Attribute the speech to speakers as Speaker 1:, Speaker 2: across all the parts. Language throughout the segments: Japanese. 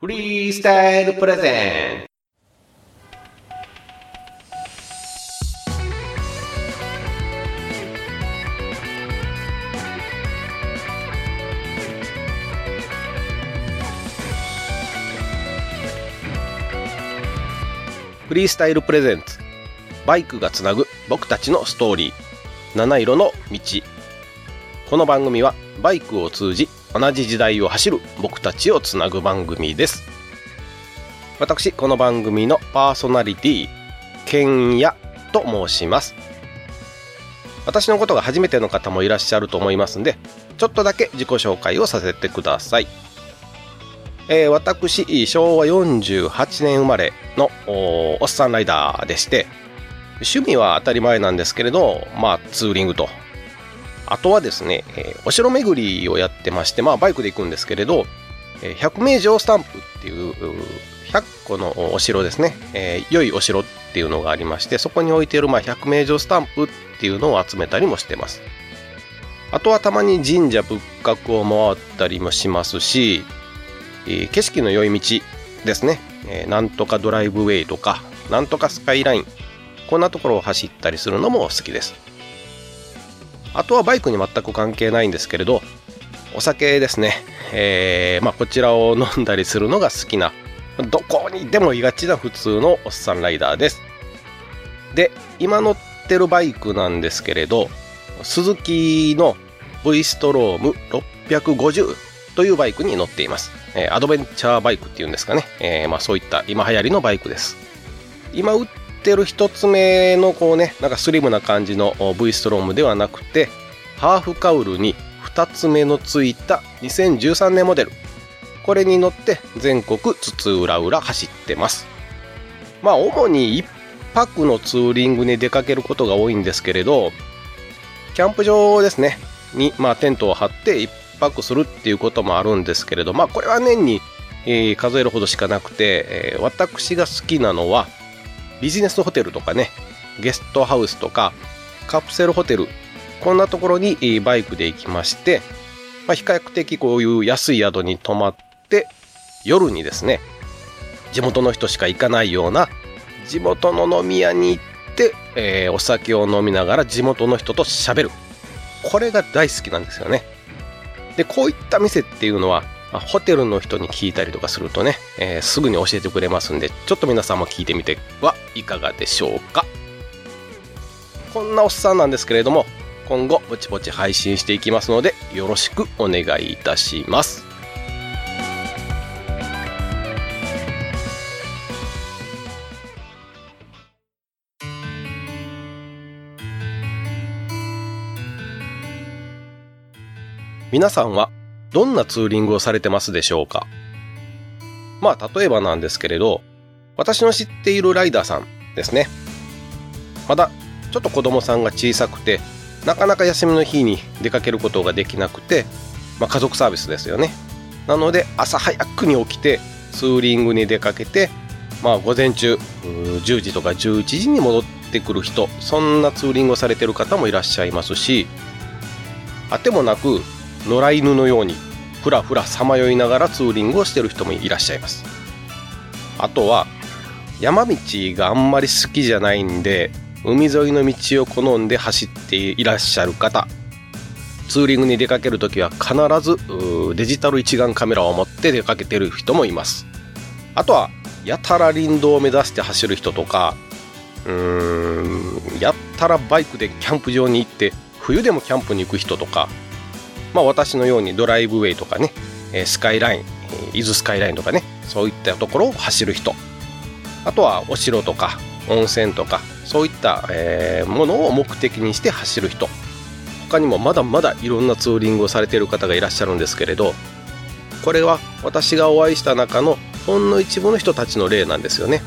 Speaker 1: フリースタイルプレゼン。フリースタイルプレゼンツ。バイクがつなぐ僕たちのストーリー。七色の道。この番組はバイクを通じ同じ時代を走る僕たちをつなぐ番組です。私この番組のパーソナリティケンヤと申します。私のことが初めての方もいらっしゃると思いますんでちょっとだけ自己紹介をさせてください。えー、私、昭和48年生まれのおっさんライダーでして、趣味は当たり前なんですけれど、まあ、ツーリングと。あとはですね、えー、お城巡りをやってまして、まあ、バイクで行くんですけれど、え、100名城スタンプっていう、100個のお城ですね、えー、良いお城っていうのがありまして、そこに置いている、まあ、100名城スタンプっていうのを集めたりもしてます。あとはたまに神社仏閣を回ったりもしますし、えー、景色の良い道ですね、えー、なんとかドライブウェイとか、なんとかスカイライン、こんなところを走ったりするのも好きです。あとはバイクに全く関係ないんですけれど、お酒ですね、えー、まあ、こちらを飲んだりするのが好きな、どこにでもいがちな普通のおっさんライダーです。で、今乗ってるバイクなんですけれど、スズキの V ストローム650というバイクに乗っています。え、アドベンチャーバイクっていうんですかね。えー、まあそういった今流行りのバイクです。今売ってる一つ目のこうね、なんかスリムな感じの V ストロームではなくて、ハーフカウルに2つ目のついた2013年モデル。これに乗って全国津々浦々走ってます。まあ主に1泊のツーリングに出かけることが多いんですけれど、キャンプ場ですね、に、まあ、テントを張って1泊するっていうこともあるんですけれど、まあ、これは年に、え、数えるほどしかなくて、え、私が好きなのは、ビジネスホテルとかね、ゲストハウスとか、カプセルホテル、こんなところにバイクで行きまして、まあ、比較的こういう安い宿に泊まって、夜にですね、地元の人しか行かないような地元の飲み屋に行って、えー、お酒を飲みながら地元の人と喋る。これが大好きなんですよね。で、こういった店っていうのは、まあ、ホテルの人に聞いたりとかするとね、えー、すぐに教えてくれますんで、ちょっと皆さんも聞いてみてはいかがでしょうか。こんなおっさんなんですけれども、今後ぼちぼち配信していきますので、よろしくお願いいたします。皆さんはどんなツーリングをされてますでしょうか？まあ、例えばなんですけれど、私の知っているライダーさんですね。まだちょっと子供さんが小さくて、なかなか休みの日に出かけることができなくて、まあ、家族サービスですよね。なので、朝早くに起きて、ツーリングに出かけて、まあ、午前中、10時とか11時に戻ってくる人、そんなツーリングをされてる方もいらっしゃいますし、あてもなく、野良犬のようにふらふらさまよいながらツーリングをしてる人もいらっしゃいます。あとは山道があんまり好きじゃないんで海沿いの道を好んで走っていらっしゃる方。ツーリングに出かける時は必ずデジタル一眼カメラを持って出かけてる人もいます。あとはやたら林道を目指して走る人とかうーんやったらバイクでキャンプ場に行って冬でもキャンプに行く人とかまあ、私のようにドライブウェイとかね、スカイライン、伊豆スカイラインとかね、そういったところを走る人。あとはお城とか温泉とか、そういった、え、ものを目的にして走る人。他にもまだまだいろんなツーリングをされている方がいらっしゃるんですけれど、これは私がお会いした中のほんの一部の人たちの例なんですよね。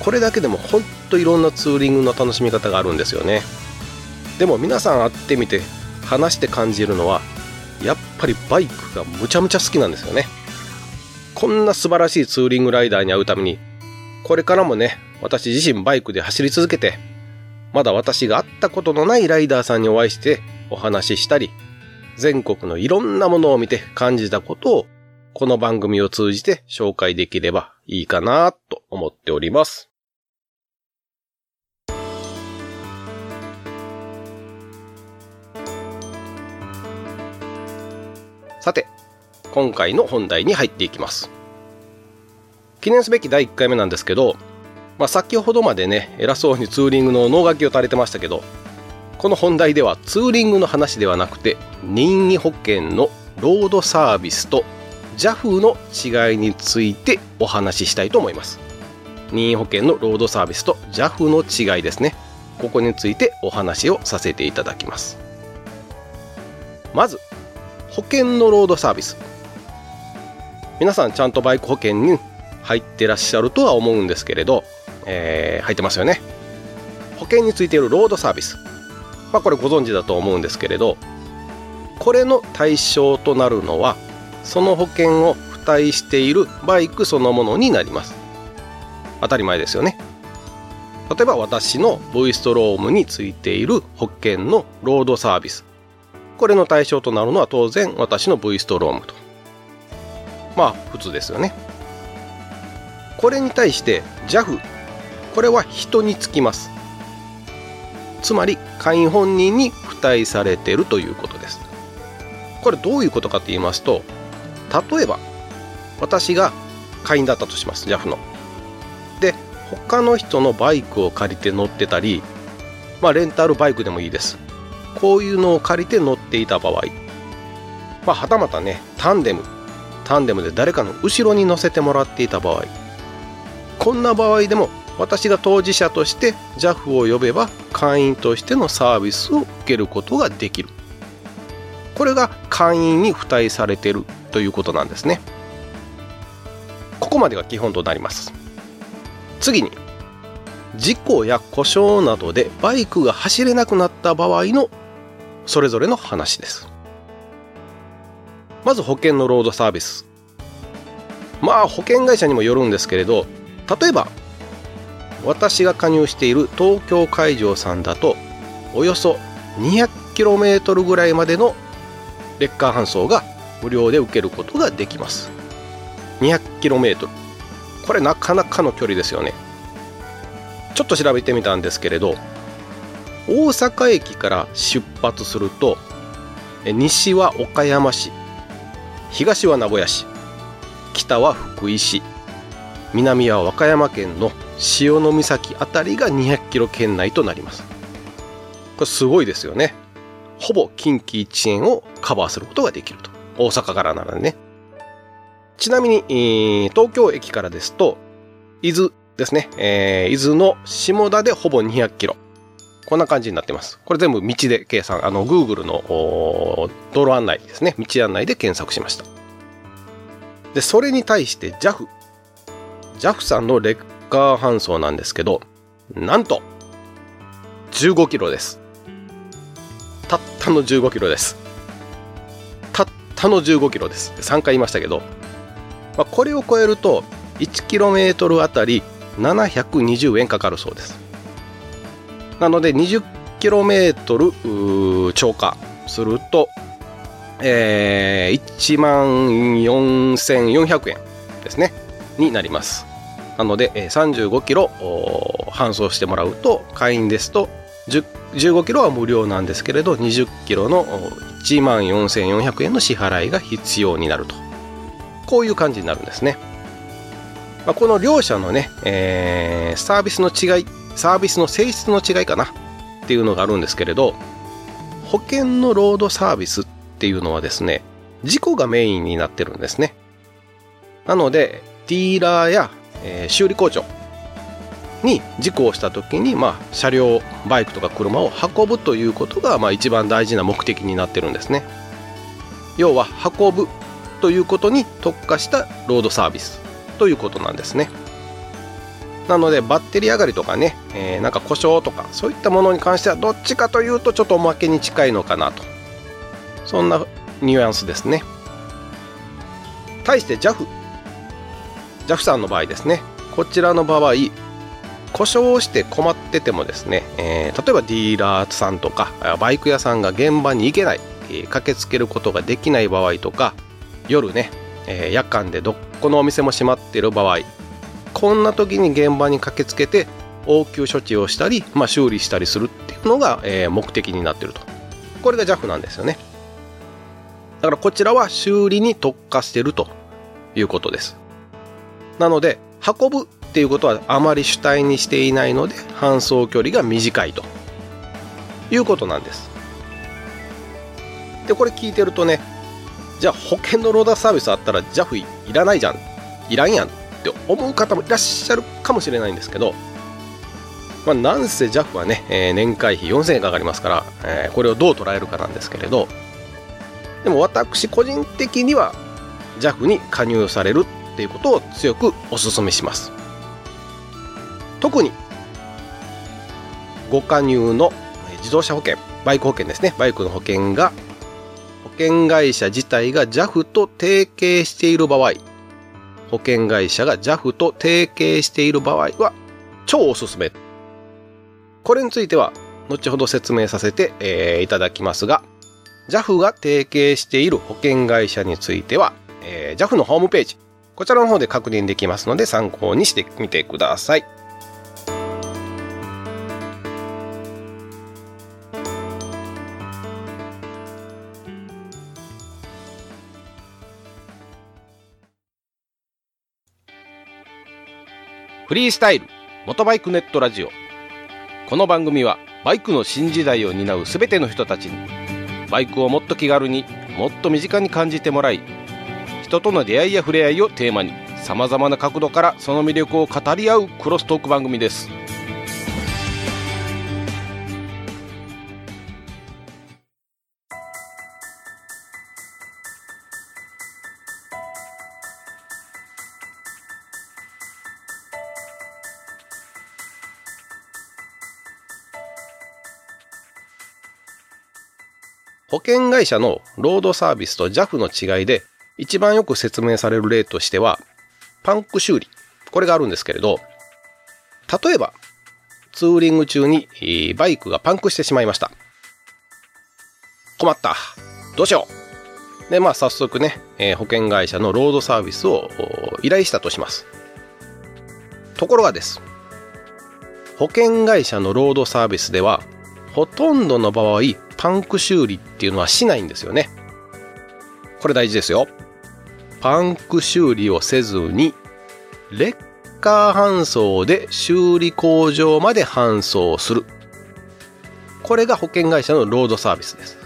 Speaker 1: これだけでもほんといろんなツーリングの楽しみ方があるんですよね。でも皆さん会ってみて話して感じるのはやっぱりバイクがむちゃむちゃ好きなんですよねこんな素晴らしいツーリングライダーに会うためにこれからもね私自身バイクで走り続けてまだ私が会ったことのないライダーさんにお会いしてお話ししたり全国のいろんなものを見て感じたことをこの番組を通じて紹介できればいいかなと思っております。さて、今回の本題に入っていきます。記念すべき第1回目なんですけど、まあ、先ほどまでね、偉そうにツーリングの脳書きを垂れてましたけど、この本題ではツーリングの話ではなくて、任意保険のロードサービスと JAF の違いについてお話ししたいと思います。任意保険のロードサービスと JAF の違いですね。ここについてお話をさせていただきます。まず、保険のロードサービス。皆さんちゃんとバイク保険に入ってらっしゃるとは思うんですけれど、えー、入ってますよね。保険についているロードサービス。まあこれご存知だと思うんですけれど、これの対象となるのは、その保険を付帯しているバイクそのものになります。当たり前ですよね。例えば私の V ストロームについている保険のロードサービス。これの対象となるのは当然私の V ストロームと。まあ普通ですよね。これに対して JAF これは人につきます。つまり会員本人に付帯されているということです。これどういうことかと言いますと例えば私が会員だったとします。JAF の。で他の人のバイクを借りて乗ってたりまあレンタルバイクでもいいです。こういうのを借りて乗っていた場合。まあはたまたねタンデムタンデムで誰かの後ろに乗せてもらっていた場合。こんな場合でも私が当事者として JAF を呼べば会員としてのサービスを受けることができる。これが会員に付帯されているということなんですね。ここまでが基本となります。次に事故や故障などでバイクが走れなくなった場合のそれぞれの話です。まず保険のロードサービス。まあ保険会社にもよるんですけれど例えば私が加入している東京会場さんだとおよそ 200km ぐらいまでのレッカー搬送が無料で受けることができます。200km これなかなかの距離ですよね。ちょっと調べてみたんですけれど大阪駅から出発すると西は岡山市東は名古屋市北は福井市南は和歌山県の潮岬あたりが200キロ圏内となります。これすごいですよね。ほぼ近畿一円をカバーすることができると。大阪からならね。ちなみに、東京駅からですと、伊豆ですね。えー、伊豆の下田でほぼ200キロ。こんな感じになってます。これ全部道で計算。あの、Google の道路案内ですね。道案内で検索しました。で、それに対して JAF。JAF さんのレッカー搬送なんですけど、なんと、15キロです。たったの15キロです。たったの15キロです。3回言いましたけど、まあ、これを超えると、1キロメートルあたり720円かかるそうです。なので、20キロメートル超過すると、えー、1万4400円ですね、になります。なので、35キロ搬送してもらうと、会員ですと、15キロは無料なんですけれど、20キロの1万4400円の支払いが必要になると。こういう感じになるんですね。まあ、この両者のね、えー、サービスの違い、サービスの性質の違いかなっていうのがあるんですけれど、保険のロードサービスっていうのはですね、事故がメインになってるんですね。なので、ディーラーやえー、修理工場に事故をした時に、まあ、車両バイクとか車を運ぶということが、まあ、一番大事な目的になってるんですね要は運ぶということに特化したロードサービスということなんですねなのでバッテリー上がりとかね、えー、なんか故障とかそういったものに関してはどっちかというとちょっとおまけに近いのかなと。そんなニュアンスですね。対して JAF JAF さんの場合ですね。こちらの場合故障をして困っててもですね、えー、例えばディーラーさんとかバイク屋さんが現場に行けない、えー、駆けつけることができない場合とか夜ねえー、夜間でどこのお店も閉まっている場合こんな時に現場に駆けつけて応急処置をしたり、まあ、修理したりするっていうのが、えー、目的になっていると。これが JAF なんですよね。だからこちらは修理に特化してるということです。なので運ぶっていうことはあまり主体にしていないので搬送距離が短いということなんです。でこれ聞いてるとねじゃあ保険のローダーサービスあったら JAF いらないじゃん。いらんやん。って思う方もいらっしゃるかもしれないんですけどまあ、なんせ JAF はね、えー、年会費4000円かかりますから、えー、これをどう捉えるかなんですけれどでも私個人的には JAF に加入されるっていうことを強くお勧めします。特にご加入の自動車保険バイク保険ですね。バイクの保険が保険会社自体が JAF と提携している場合保険会社が JAF と提携している場合は超おすすめこれについては後ほど説明させて、えー、いただきますが JAF が提携している保険会社については、えー、JAF のホームページこちらの方で確認できますので参考にしてみてください。フリースタイル元バイクネットラジオ。この番組はバイクの新時代を担う全ての人たちにバイクをもっと気軽にもっと身近に感じてもらい人との出会いや触れ合いをテーマにさまざまな角度からその魅力を語り合うクロストーク番組です。保険会社のロードサービスと JAF の違いで一番よく説明される例としてはパンク修理。これがあるんですけれど例えばツーリング中にバイクがパンクしてしまいました。困った。どうしよう。でまあ早速ね、え、保険会社のロードサービスを依頼したとします。ところがです。保険会社のロードサービスではほとんどの場合パンク修理っていうのはしないんですよね。これ大事ですよ。パンク修理をせずに、レッカー搬送で修理工場まで搬送する。これが保険会社のロードサービスです。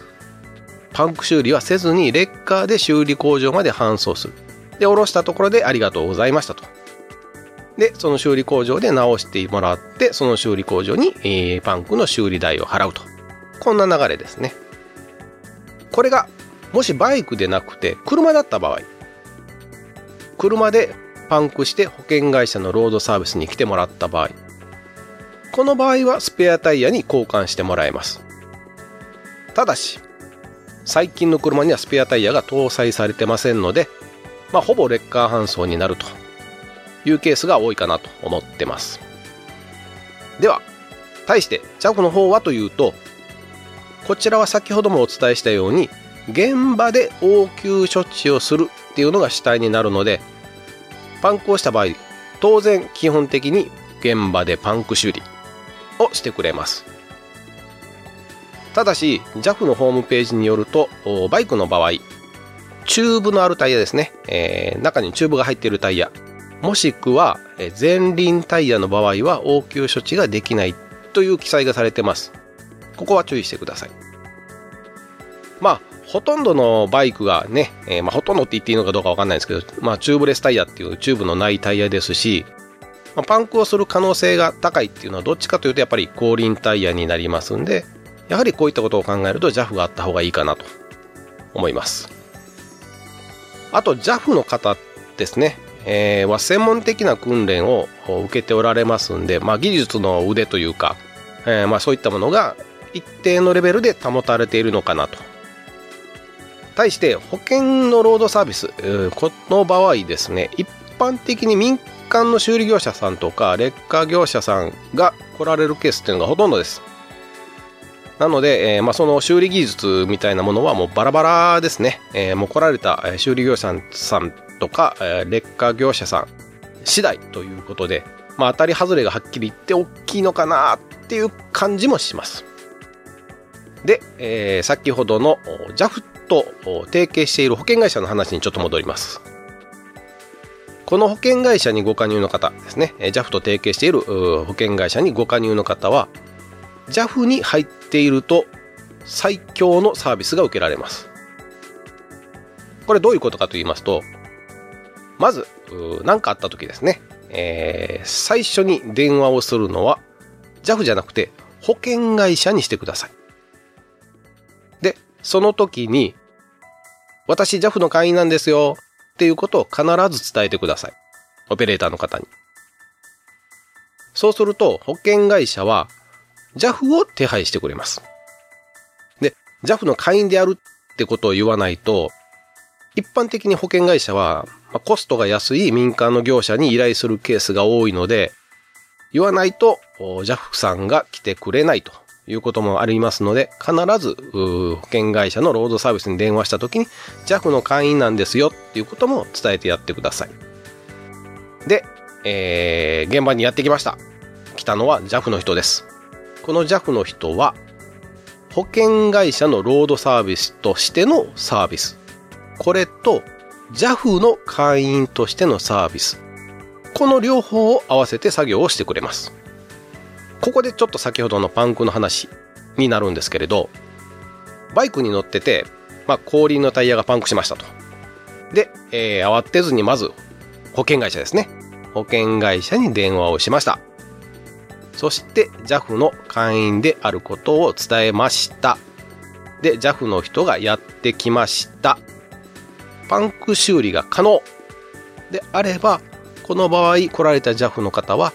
Speaker 1: パンク修理はせずにレッカーで修理工場まで搬送する。で、下ろしたところでありがとうございましたと。で、その修理工場で直してもらって、その修理工場に、えー、パンクの修理代を払うと。こんな流れですね。これがもしバイクでなくて車だった場合。車でパンクして保険会社のロードサービスに来てもらった場合。この場合はスペアタイヤに交換してもらえます。ただし最近の車にはスペアタイヤが搭載されてませんので、まあ、ほぼレッカー搬送になると。いうケースが多いかなと思ってます。では対して JAF の方はというとこちらは先ほどもお伝えしたように現場で応急処置をするっていうのが主体になるのでパンクをした場合当然基本的に現場でパンク修理をしてくれます。ただし JAF のホームページによるとバイクの場合チューブのあるタイヤですね、えー、中にチューブが入っているタイヤ。もしくは前輪タイヤの場合は応急処置ができないという記載がされてます。ここは注意してください。まあ、ほとんどのバイクがね、えー、まあ、ほとんどって言っていいのかどうかわかんないですけど、まあ、チューブレスタイヤっていうチューブのないタイヤですし、まあ、パンクをする可能性が高いっていうのはどっちかというとやっぱり後輪タイヤになりますんで、やはりこういったことを考えると JAF があった方がいいかなと思います。あと JAF の方ですね、えー、は専門的な訓練を受けておられますんで、まあ、技術の腕というか、えー、まあそういったものが一定のレベルで保たれているのかなと。対して保険のロードサービス、この場合ですね、一般的に民間の修理業者さんとか劣化業者さんが来られるケースっていうのがほとんどです。なので、えー、まあ、その修理技術みたいなものはもうバラバラですね。えー、もう来られた修理業者さんとか、えー、劣化業者さん次第ということで、まあ、当たり外れがはっきり言って大きいのかなっていう感じもします。で、えー、先ほどの JAF と提携している保険会社の話にちょっと戻ります。この保険会社にご加入の方ですね、JAF と提携している保険会社にご加入の方は、JAF に入っていると最強のサービスが受けられます。これどういうことかと言いますと、まず、何かあった時ですね、えー、最初に電話をするのは JAF じゃなくて保険会社にしてください。その時に、私 JAF の会員なんですよっていうことを必ず伝えてください。オペレーターの方に。そうすると保険会社は JAF を手配してくれます。で、JAF の会員であるってことを言わないと、一般的に保険会社は、まコストが安い民間の業者に依頼するケースが多いので、言わないと JAF さんが来てくれないということもありますので、必ず保険会社のロードサービスに電話した時に JAF の会員なんですよっていうことも伝えてやってください。で、えー、現場にやってきました。来たのは JAF の人です。この JAF の人は、保険会社のロードサービスとしてのサービス。これと JAF の会員としてのサービス。この両方を合わせて作業をしてくれます。ここでちょっと先ほどのパンクの話になるんですけれど、バイクに乗ってて、まあ、後輪のタイヤがパンクしましたと。で、えー、慌てずにまず保険会社ですね。保険会社に電話をしました。そして JAF の会員であることを伝えました。で、JAF の人がやってきました。パンク修理が可能であれば、この場合来られた JAF の方は、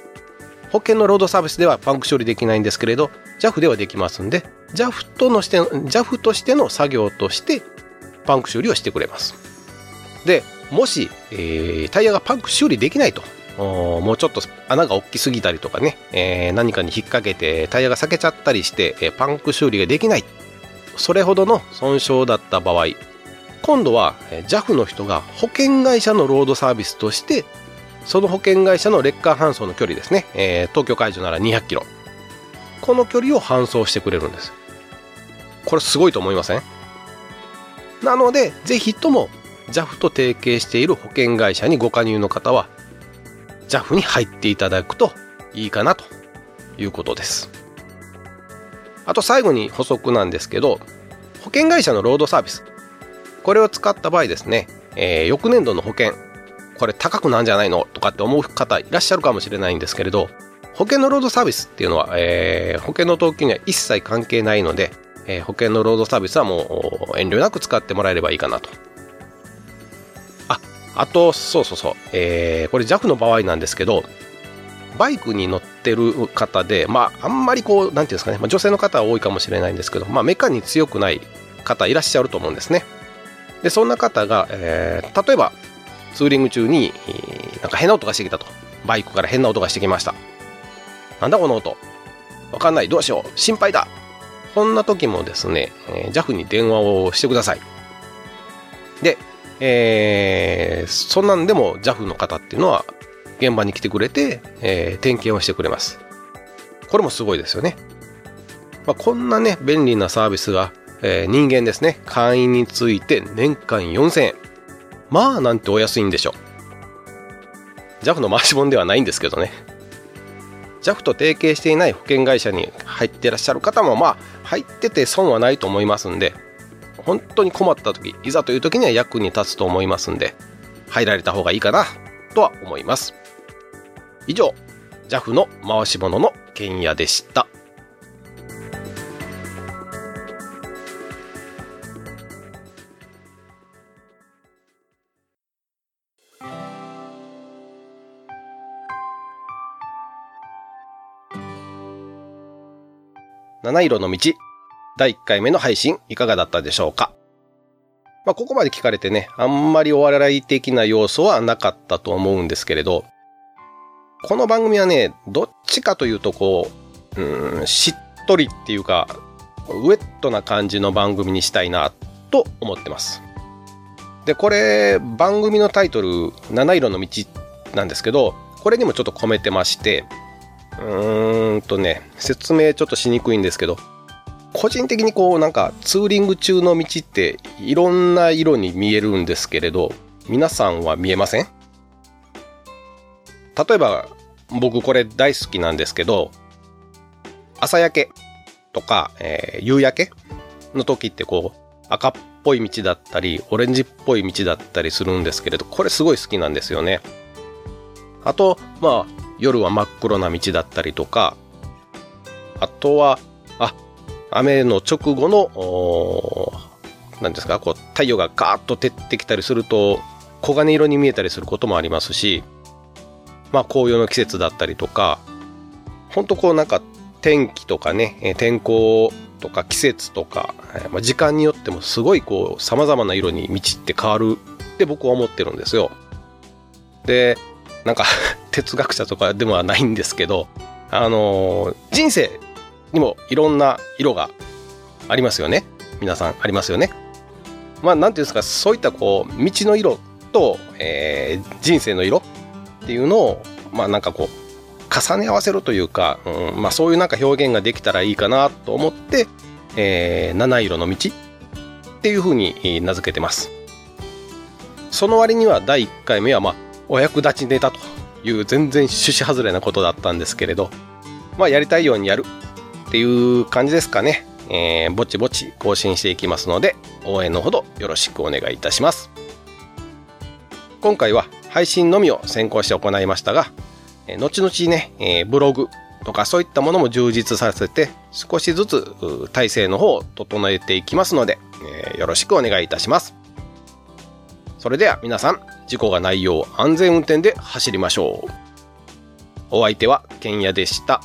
Speaker 1: 保険のロードサービスではパンク処理できないんですけれど、JAF ではできますんで、JAF とのして JAF としての作業としてパンク修理をしてくれます。で、もし、えー、タイヤがパンク修理できないと、もうちょっと穴が大きすぎたりとかね、えー、何かに引っ掛けてタイヤが裂けちゃったりして、えー、パンク修理ができない。それほどの損傷だった場合、今度は JAF の人が保険会社のロードサービスとしてその保険会社の劣化搬送の距離ですね、えー、東京会場なら200キロ。この距離を搬送してくれるんです。これすごいと思いません？なのでぜひとも JAF と提携している保険会社にご加入の方は JAF に入っていただくといいかなということです。あと最後に補足なんですけど保険会社のロードサービス。これを使った場合ですね、えー、翌年度の保険、これ高くなんじゃないのとかって思う方いらっしゃるかもしれないんですけれど、保険のロードサービスっていうのは、えー、保険の登記には一切関係ないので、えー、保険のロードサービスはもう遠慮なく使ってもらえればいいかなと。あ、あと、そうそうそう、えー、これ JAF の場合なんですけど、バイクに乗ってる方で、まあ、あんまりこう、なんていうんですかね、まあ、女性の方は多いかもしれないんですけど、まあ、メカに強くない方いらっしゃると思うんですね。で、そんな方が、えー、例えば、ツーリング中にえ、なんか変な音がしてきたと。バイクから変な音がしてきました。なんだこの音。わかんない。どうしよう。心配だ。こんな時もですね、えー、JAF に電話をしてください。で、えー、そんなんでも JAF の方っていうのは現場に来てくれて、えー、点検をしてくれます。これもすごいですよね。まあ、こんなね、便利なサービスがえー、人間ですね、会員について年間4000円。まあ、なんてお安いんでしょう。JAF の回し本ではないんですけどね。JAF と提携していない保険会社に入ってらっしゃる方も、まあ、入ってて損はないと思いますんで、本当に困った時、いざという時には役に立つと思いますんで、入られた方がいいかな、とは思います。以上、JAF の回し物の剣屋でした。七色の道、第1回目の配信いかがだったでしょうか？まあ、ここまで聞かれてね、あんまりお笑い的な要素はなかったと思うんですけれど、この番組はね、どっちかというとこう、うん、しっとりっていうか、ウェットな感じの番組にしたいなと思ってます。で、これ、番組のタイトル、七色の道なんですけど、これにもちょっと込めてまして、うーんとね、説明ちょっとしにくいんですけど、個人的にこうなんかツーリング中の道っていろんな色に見えるんですけれど、皆さんは見えません？例えば僕これ大好きなんですけど、朝焼けとか、えー、夕焼けの時ってこう赤っぽい道だったり、オレンジっぽい道だったりするんですけれど、これすごい好きなんですよね。あと、まあ、夜は真っ黒な道だったりとか、あとは、あ、雨の直後の、何ですか、こう、太陽がガーッと照ってきたりすると、黄金色に見えたりすることもありますし、まあ、紅葉の季節だったりとか、ほんとこうなんか天気とかね、天候とか季節とか、まあ、時間によってもすごいこう様々な色に道って変わるって僕は思ってるんですよ。で、なんか哲学者とかではないんですけど、あの、人生にもいろんな色がありますよね。皆さんありますよね。まあ、なんていうんですか、そういったこう、道の色と、えー、人生の色っていうのを、まあなんかこう、重ね合わせるというか、うん、まあそういうなんか表現ができたらいいかなと思って、えー、七色の道っていうふうに名付けてます。その割には第1回目はまあ、お役立ちネタという全然趣旨外れなことだったんですけれど、まあやりたいようにやるっていう感じですかね。えー、ぼちぼち更新していきますので、応援のほどよろしくお願いいたします。今回は配信のみを先行して行いましたが、え後々ね、えー、ブログとかそういったものも充実させて、少しずつ体制の方を整えていきますので、えー、よろしくお願いいたします。それでは皆さん、事故がないよう安全運転で走りましょう。お相手は、けんやでした。